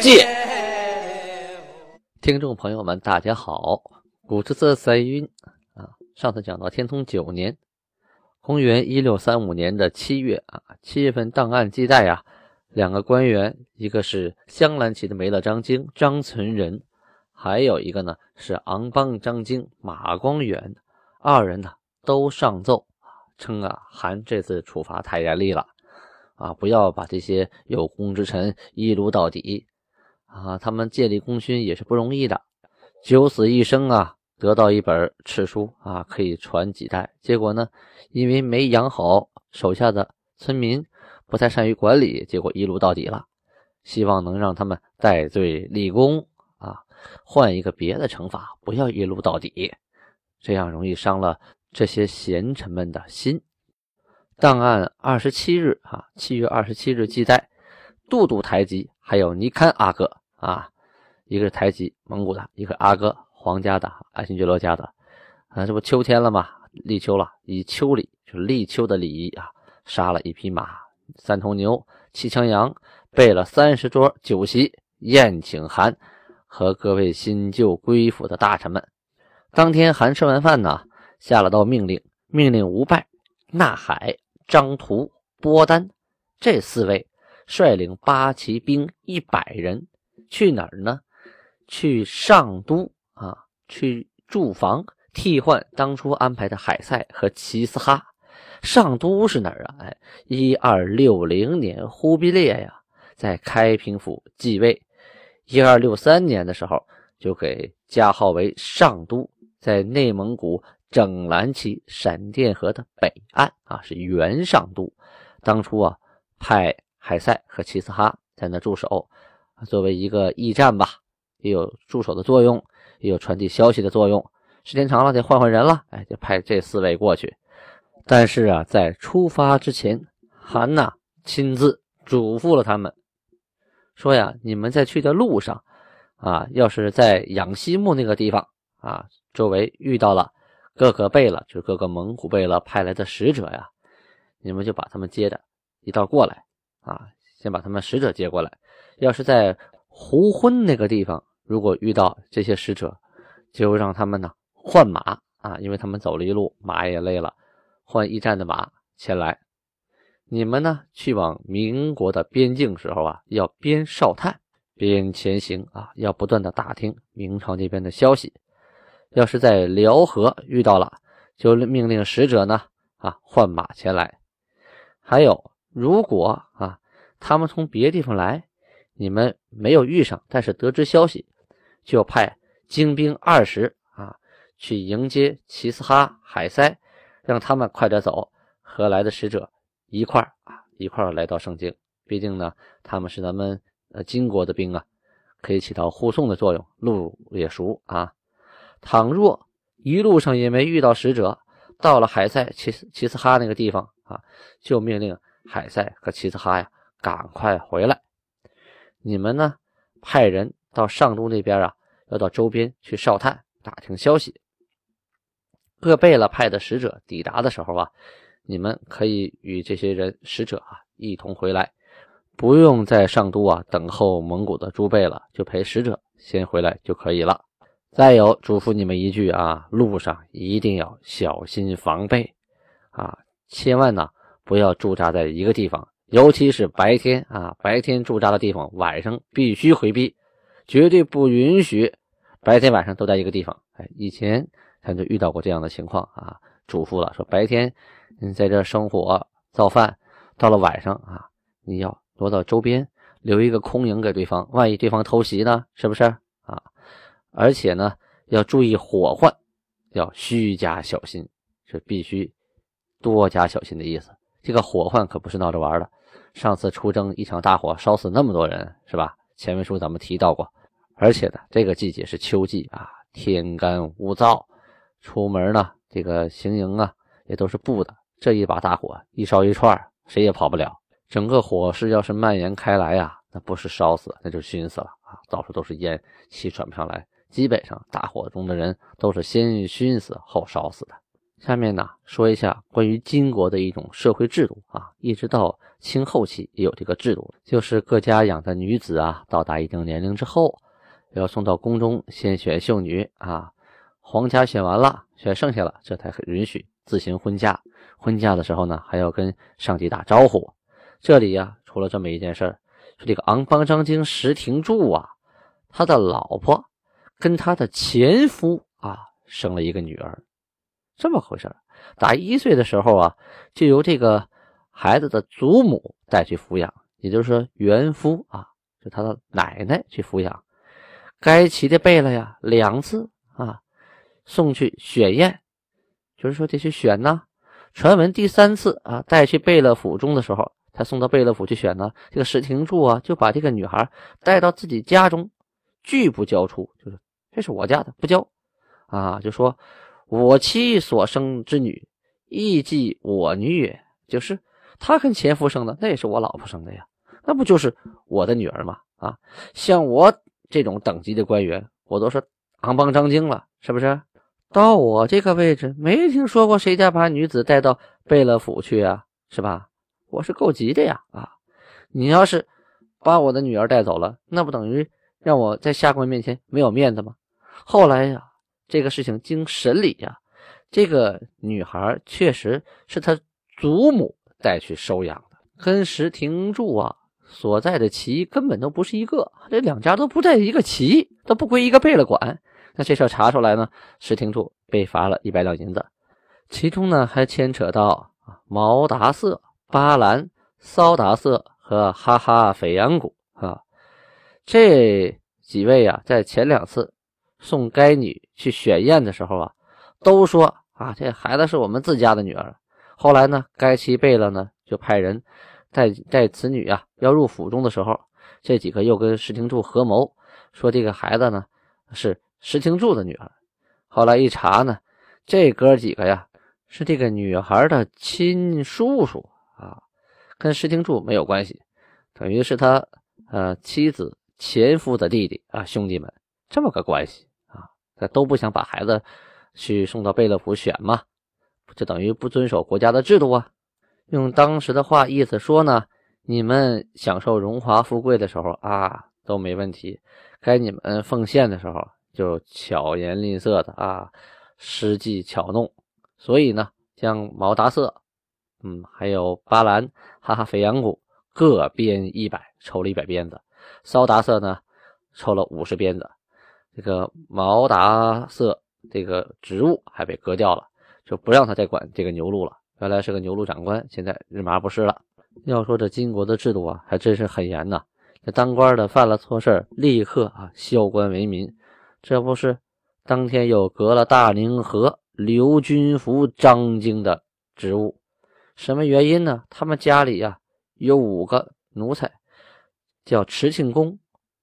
借》。听众朋友们，大家好。古之色塞晕啊，上次讲到天聪九年，公元一六三五年的七月啊，七月份档案记载啊，两个官员，一个是镶蓝旗的梅勒张经张存仁，还有一个呢是昂邦张经马光远，二人呢都上奏，称啊韩这次处罚太严厉了啊，不要把这些有功之臣一撸到底。啊，他们建立功勋也是不容易的，九死一生啊，得到一本敕书啊，可以传几代。结果呢，因为没养好手下的村民，不太善于管理，结果一路到底了。希望能让他们戴罪立功啊，换一个别的惩罚，不要一路到底，这样容易伤了这些贤臣们的心。档案二十七日啊，七月二十七日记载，杜度台吉还有尼堪阿哥。啊，一个是台吉蒙古的，一个阿哥皇家的爱新觉罗家的，啊，这不秋天了吗？立秋了，以秋礼就是立秋的礼仪啊，杀了一匹马，三头牛，七枪羊，备了三十桌酒席，宴请韩和各位新旧归府的大臣们。当天韩吃完饭呢，下了道命令，命令吴拜、纳海、张图、波丹这四位率领八旗兵一百人。去哪儿呢？去上都啊，去驻防替换当初安排的海塞和齐斯哈。上都是哪儿啊？哎，一二六零年忽必烈呀，在开平府继位。一二六三年的时候，就给加号为上都，在内蒙古整蓝旗闪电河的北岸啊，是原上都。当初啊，派海塞和齐斯哈在那驻守。作为一个驿站吧，也有驻守的作用，也有传递消息的作用。时间长了，得换换人了，哎，就派这四位过去。但是啊，在出发之前，韩娜亲自嘱咐了他们，说呀，你们在去的路上，啊，要是在养西木那个地方啊，周围遇到了各个贝勒，就是各个蒙古贝勒派来的使者呀，你们就把他们接着一道过来，啊，先把他们使者接过来。要是在胡昏那个地方，如果遇到这些使者，就让他们呢换马啊，因为他们走了一路，马也累了，换驿站的马前来。你们呢去往民国的边境时候啊，要边哨探边前行啊，要不断的打听明朝那边的消息。要是在辽河遇到了，就命令使者呢啊换马前来。还有，如果啊他们从别地方来。你们没有遇上，但是得知消息，就派精兵二十啊去迎接齐斯哈、海塞，让他们快点走，和来的使者一块啊一块来到圣经。毕竟呢，他们是咱们呃金国的兵啊，可以起到护送的作用，路也熟啊。倘若一路上也没遇到使者，到了海塞、齐齐斯哈那个地方啊，就命令海塞和齐斯哈呀赶快回来。你们呢？派人到上都那边啊，要到周边去哨探打听消息。各贝勒派的使者抵达的时候啊，你们可以与这些人使者啊一同回来，不用在上都啊等候蒙古的诸贝勒，就陪使者先回来就可以了。再有嘱咐你们一句啊，路上一定要小心防备啊，千万呢不要驻扎在一个地方。尤其是白天啊，白天驻扎的地方，晚上必须回避，绝对不允许白天晚上都在一个地方。哎，以前他就遇到过这样的情况啊，嘱咐了说白天你在这生火造饭，到了晚上啊，你要挪到周边，留一个空营给对方，万一对方偷袭呢，是不是啊？而且呢，要注意火患，要虚加小心，是必须多加小心的意思。这个火患可不是闹着玩的。上次出征一场大火，烧死那么多人，是吧？前文书咱们提到过，而且呢，这个季节是秋季啊，天干物燥，出门呢，这个行营啊也都是布的，这一把大火一烧一串，谁也跑不了。整个火势要是蔓延开来呀，那不是烧死，那就熏死了啊！到处都是烟，气喘不上来。基本上大火中的人都是先熏死后烧死的。下面呢，说一下关于金国的一种社会制度啊，一直到清后期也有这个制度，就是各家养的女子啊，到达一定年龄之后，要送到宫中先选秀女啊，皇家选完了，选剩下了，这才允许自行婚嫁。婚嫁的时候呢，还要跟上级打招呼。这里呀，出了这么一件事儿，说这个昂邦张京石廷柱啊，他的老婆跟他的前夫啊生了一个女儿，这么回事打一岁的时候啊，就由这个孩子的祖母带去抚养，也就是说原夫啊，就他的奶奶去抚养。该齐的贝勒呀，两次啊送去选验，就是说得去选呢。传闻第三次啊带去贝勒府中的时候。他送到贝勒府去选呢，这个石廷柱啊，就把这个女孩带到自己家中，拒不交出，就是这是我家的，不交啊，就说我妻所生之女，亦即我女也，就是他跟前夫生的，那也是我老婆生的呀，那不就是我的女儿吗？啊，像我这种等级的官员，我都是昂邦张京了，是不是？到我这个位置，没听说过谁家把女子带到贝勒府去啊，是吧？我是够急的呀！啊，你要是把我的女儿带走了，那不等于让我在下官面前没有面子吗？后来呀，这个事情经审理呀，这个女孩确实是他祖母带去收养的，跟石廷柱啊所在的旗根本都不是一个，这两家都不在一个旗，都不归一个贝勒管。那这事查出来呢，石廷柱被罚了一百两银子，其中呢还牵扯到毛达瑟。巴兰、骚达瑟和哈哈斐扬古啊，这几位啊，在前两次送该女去选宴的时候啊，都说啊，这孩子是我们自家的女儿。后来呢，该妻贝勒呢就派人带带此女啊要入府中的时候，这几个又跟石廷柱合谋，说这个孩子呢是石廷柱的女儿。后来一查呢，这哥几个呀是这个女孩的亲叔叔。啊，跟石廷柱没有关系，等于是他呃妻子前夫的弟弟啊，兄弟们这么个关系啊，他都不想把孩子去送到贝勒府选嘛，就等于不遵守国家的制度啊。用当时的话意思说呢，你们享受荣华富贵的时候啊都没问题，该你们奉献的时候就巧言令色的啊，施计巧弄，所以呢，将毛达色。嗯，还有巴兰、哈哈肥羊谷各编一百，抽了一百鞭子；骚达色呢，抽了五十鞭子。这个毛达瑟这个职务还被革掉了，就不让他再管这个牛录了。原来是个牛录长官，现在日麻不是了。要说这金国的制度啊，还真是很严呐。这当官的犯了错事立刻啊削官为民。这不是当天又革了大宁河刘军福张京的职务。什么原因呢？他们家里呀有五个奴才，叫池庆公、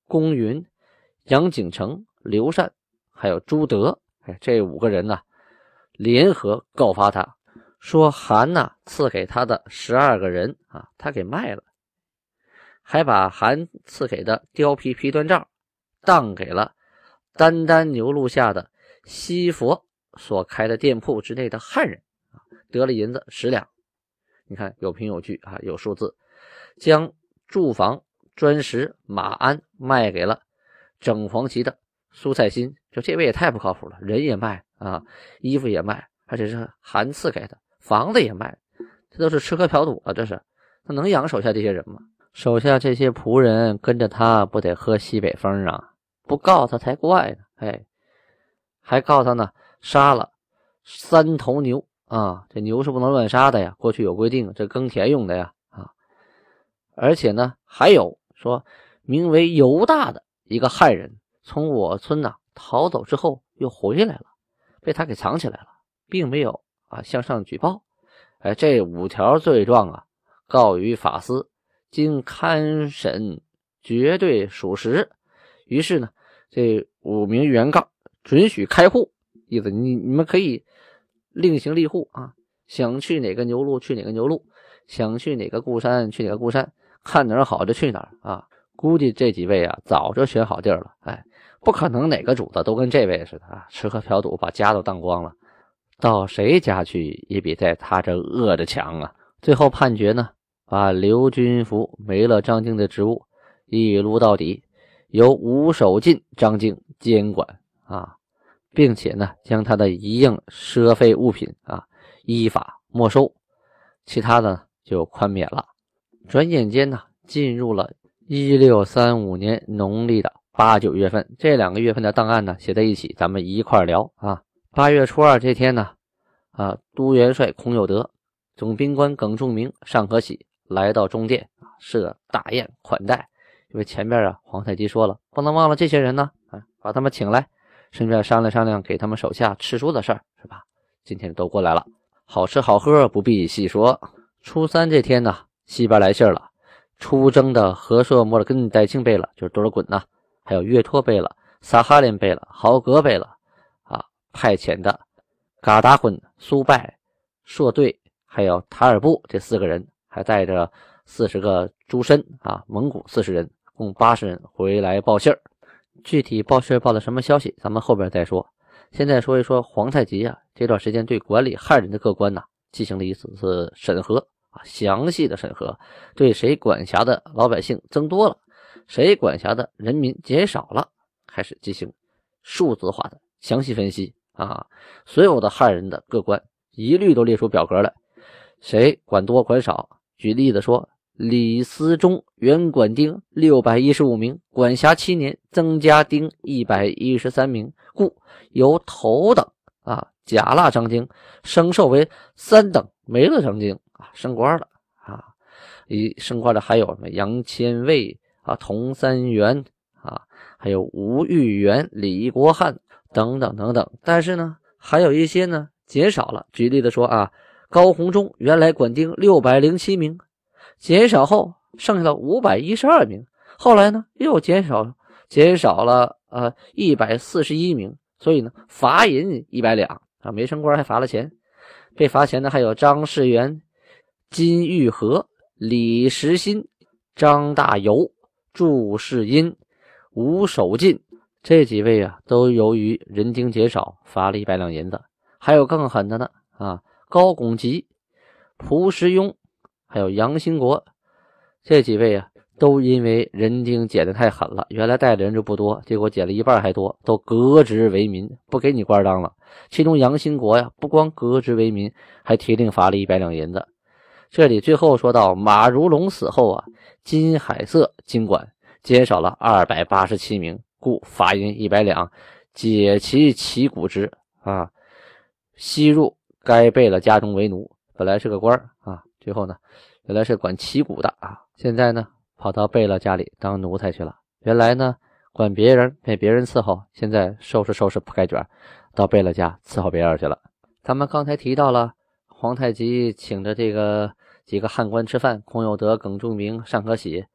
公云、杨景成、刘禅，还有朱德。哎，这五个人呢联合告发他，说韩呐赐给他的十二个人啊，他给卖了，还把韩赐给的貂皮皮缎罩当给了丹丹牛路下的西佛所开的店铺之内的汉人，得了银子十两。你看有凭有据啊，有数字，将住房砖石马鞍卖给了整黄旗的苏菜新，就这位也太不靠谱了，人也卖啊，衣服也卖，而且是韩赐给的，房子也卖，这都是吃喝嫖赌啊，这是他能养手下这些人吗？手下这些仆人跟着他不得喝西北风啊？不告他才怪呢！哎，还告他呢，杀了三头牛。啊，这牛是不能乱杀的呀！过去有规定，这耕田用的呀。啊，而且呢，还有说，名为犹大的一个汉人，从我村呐逃走之后又回来了，被他给藏起来了，并没有啊向上举报。哎，这五条罪状啊，告于法司，经勘审绝对属实。于是呢，这五名原告准许开户，意思你你们可以另行立户啊，想去哪个牛路去哪个牛路，想去哪个固山去哪个固山，看哪儿好就去哪儿啊。估计这几位啊早就选好地儿了，哎，不可能哪个主子都跟这位似的啊，吃喝嫖赌把家都当光了，到谁家去也比在他这饿着强啊。最后判决呢，把刘军福没了张静的职务，一撸到底。由吴守进、张静监管啊，并且呢，将他的一应奢费物品啊依法没收，其他的就宽免了。转眼间呢，进入了一六三五年农历的八九月份，这两个月份的档案呢写在一起，咱们一块聊啊。八月初二这天呢，啊，都元帅孔有德、总兵官耿仲明、尚可喜来到中殿啊，设大宴款待。因为前面啊，皇太极说了，不能忘了这些人呢，啊，把他们请来，顺便商量商量给他们手下吃书的事儿，是吧？今天都过来了，好吃好喝不必细说。初三这天呢，西边来信了，出征的和硕莫尔根带庆贝了，就是多尔衮呐，还有岳托贝了，萨哈林贝了，豪格贝了，啊，派遣的嘎达浑、苏拜、硕队，还有塔尔布这四个人，还带着四十个诸身啊，蒙古四十人。共八十人回来报信儿，具体报信报的什么消息，咱们后边再说。现在说一说皇太极啊，这段时间对管理汉人的各官呐进行了一次次审核啊，详细的审核，对谁管辖的老百姓增多了，谁管辖的人民减少了，开始进行数字化的详细分析啊。所有的汉人的各官一律都列出表格来，谁管多管少。举例子说。李思忠原管丁六百一十五名，管辖七年，增加丁一百一十三名，故由头等啊甲腊长丁升授为三等，没了长丁啊升官了啊。一升官的还有什么杨千卫啊、童三元啊，还有吴玉元、李国汉等等等等。但是呢，还有一些呢减少了。举例子说啊，高鸿忠原来管丁六百零七名。减少后剩下了五百一十二名，后来呢又减少，减少了呃一百四十一名，所以呢罚银一百两啊，没升官还罚了钱。被罚钱的还有张世元、金玉和、李时新、张大游、祝世英、吴守进这几位啊，都由于人丁减少罚了一百两银子。还有更狠的呢啊，高拱吉、蒲时庸。还有杨兴国这几位啊，都因为人丁减的太狠了，原来带的人就不多，结果减了一半还多，都革职为民，不给你官当了。其中杨兴国呀，不光革职为民，还提令罚了一百两银子。这里最后说到马如龙死后啊，金海瑟经管减少了二百八十七名，故罚银一百两，解其旗鼓职啊，吸入该贝勒家中为奴，本来是个官啊。最后呢，原来是管旗鼓的啊，现在呢跑到贝勒家里当奴才去了。原来呢管别人被别人伺候，现在收拾收拾铺盖卷，到贝勒家伺候别人去了。咱们刚才提到了皇太极请的这个几个汉官吃饭，孔有德、耿仲明、尚可喜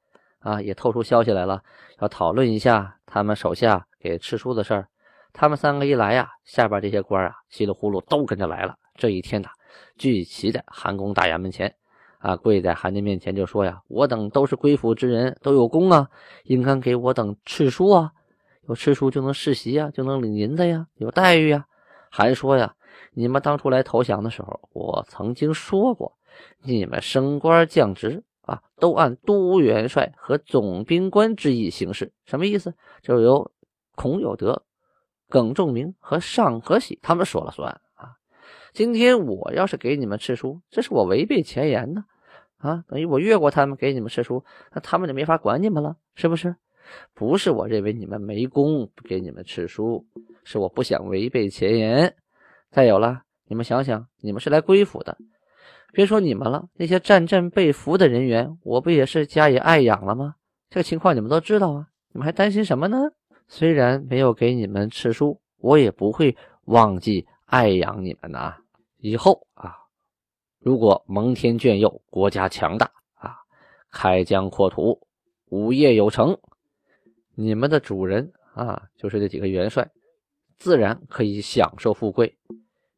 啊，也透出消息来了，要讨论一下他们手下给敕书的事儿。他们三个一来呀，下边这些官啊稀里糊涂都跟着来了。这一天呐，聚齐在韩公大衙门前。啊，跪在韩家面前就说呀：“我等都是归府之人，都有功啊，应该给我等敕书啊，有敕书就能世袭啊，就能领银子呀，有待遇呀。”韩说呀：“你们当初来投降的时候，我曾经说过，你们升官降职啊，都按都元帅和总兵官之意行事。什么意思？就是由孔有德、耿仲明和尚可喜他们说了算啊。”今天我要是给你们赐书，这是我违背前言呢，啊，等于我越过他们给你们赐书，那他们就没法管你们了，是不是？不是我认为你们没功不给你们赐书，是我不想违背前言。再有了，你们想想，你们是来归府的，别说你们了，那些战阵被俘的人员，我不也是加以爱养了吗？这个情况你们都知道啊，你们还担心什么呢？虽然没有给你们敕书，我也不会忘记。爱养你们呐，以后啊，如果蒙天眷佑，国家强大啊，开疆扩土，无业有成，你们的主人啊，就是这几个元帅，自然可以享受富贵。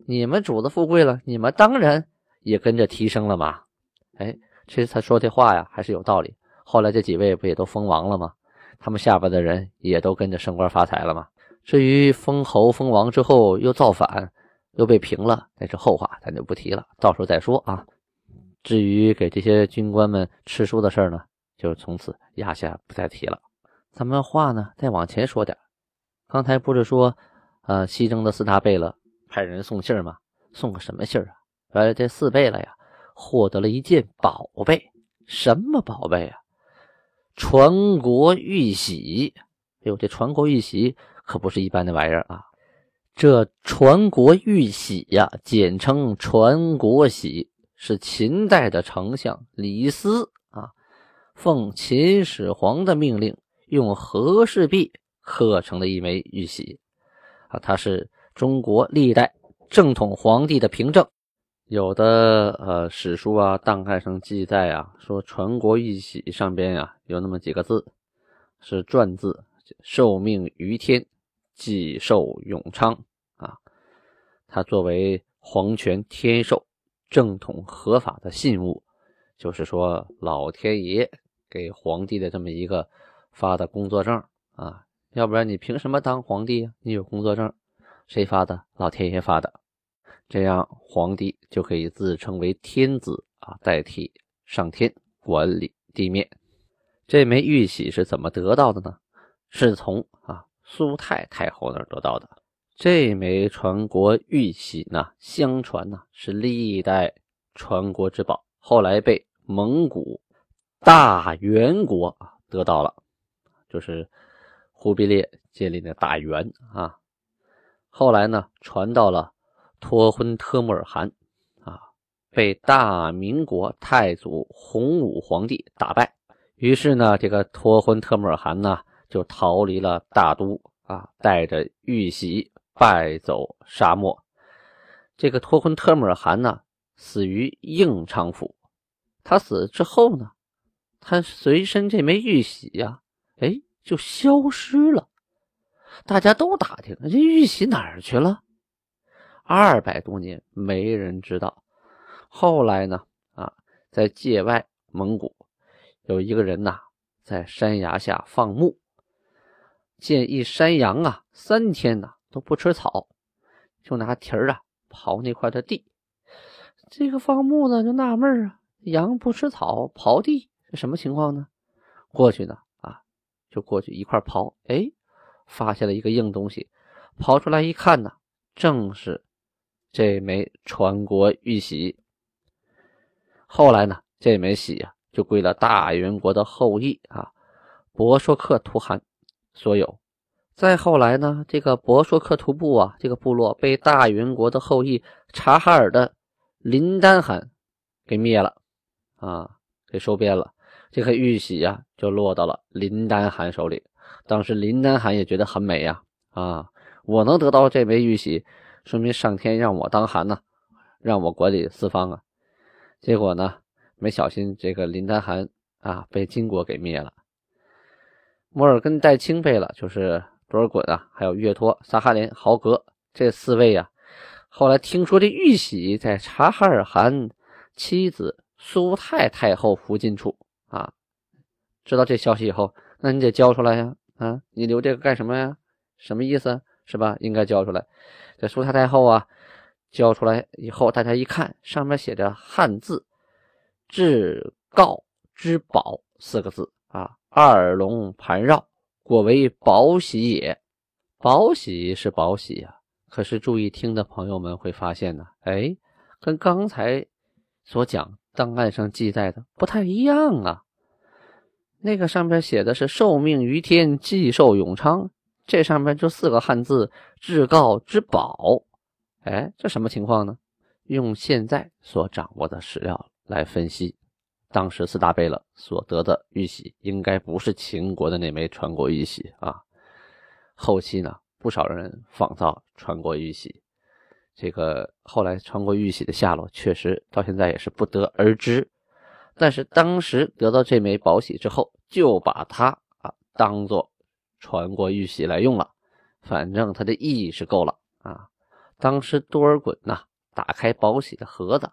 你们主子富贵了，你们当然也跟着提升了嘛。哎，其实他说这话呀，还是有道理。后来这几位不也都封王了吗？他们下边的人也都跟着升官发财了吗？至于封侯封王之后又造反，又被平了，那是后话，咱就不提了，到时候再说啊。至于给这些军官们吃书的事呢，就从此压下不再提了。咱们话呢再往前说点，刚才不是说，呃，西征的四大贝勒派人送信吗？送个什么信啊？来，这四贝勒呀，获得了一件宝贝，什么宝贝啊？传国玉玺。哎呦，这传国玉玺可不是一般的玩意儿啊！这传国玉玺呀，简称传国玺。是秦代的丞相李斯啊，奉秦始皇的命令，用和氏璧刻成的一枚玉玺啊，它是中国历代正统皇帝的凭证。有的呃史书啊档案上记载啊，说传国玉玺上边啊有那么几个字，是篆字：“受命于天，既寿永昌”啊，它作为皇权天授。正统合法的信物，就是说老天爷给皇帝的这么一个发的工作证啊，要不然你凭什么当皇帝你有工作证，谁发的？老天爷发的，这样皇帝就可以自称为天子啊，代替上天管理地面。这枚玉玺是怎么得到的呢？是从啊苏太太后那儿得到的。这枚传国玉玺呢，相传呢是历代传国之宝，后来被蒙古大元国啊得到了，就是忽必烈建立的大元啊。后来呢，传到了托婚特木尔汗啊，被大明国太祖洪武皇帝打败，于是呢，这个托婚特木尔汗呢就逃离了大都啊，带着玉玺。败走沙漠，这个托婚特木尔汗呢，死于应昌府。他死之后呢，他随身这枚玉玺呀，哎，就消失了。大家都打听，这玉玺哪儿去了？二百多年没人知道。后来呢，啊，在界外蒙古，有一个人呐，在山崖下放牧，见一山羊啊，三天呐。都不吃草，就拿蹄儿啊刨那块的地。这个放牧的就纳闷啊，羊不吃草，刨地是什么情况呢？过去呢啊，就过去一块刨，哎，发现了一个硬东西，刨出来一看呢，正是这枚传国玉玺。后来呢，这枚玺啊，就归了大元国的后裔啊，博硕克图汗所有。再后来呢，这个博硕克图部啊，这个部落被大元国的后裔察哈尔的林丹汗给灭了，啊，给收编了。这个玉玺呀，就落到了林丹汗手里。当时林丹汗也觉得很美呀，啊，我能得到这枚玉玺，说明上天让我当汗呢，让我管理四方啊。结果呢，没小心，这个林丹汗啊，被金国给灭了。摩尔根代清贝了，就是。多尔衮啊，还有岳托、萨哈林、豪格这四位啊，后来听说这玉玺在察哈尔汗妻子苏太太后福晋处啊，知道这消息以后，那你得交出来呀！啊，你留这个干什么呀？什么意思？是吧？应该交出来。这苏太太后啊，交出来以后，大家一看，上面写着汉字“至告之宝”四个字啊，二龙盘绕。果为宝玺也，宝玺是宝玺呀。可是注意听的朋友们会发现呢，哎，跟刚才所讲档案上记载的不太一样啊。那个上面写的是“受命于天，既寿永昌”，这上面就四个汉字“至高之宝”。哎，这什么情况呢？用现在所掌握的史料来分析。当时四大贝勒所得的玉玺，应该不是秦国的那枚传国玉玺啊。后期呢，不少人仿造传国玉玺，这个后来传国玉玺的下落，确实到现在也是不得而知。但是当时得到这枚宝玺之后，就把它啊当做传过玉玺来用了，反正他的意义是够了啊。当时多尔衮呐，打开宝玺的盒子，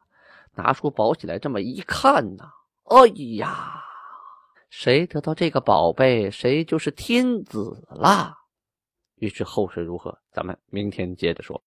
拿出宝玺来，这么一看呐，哎呀，谁得到这个宝贝，谁就是天子了。于是后事如何，咱们明天接着说。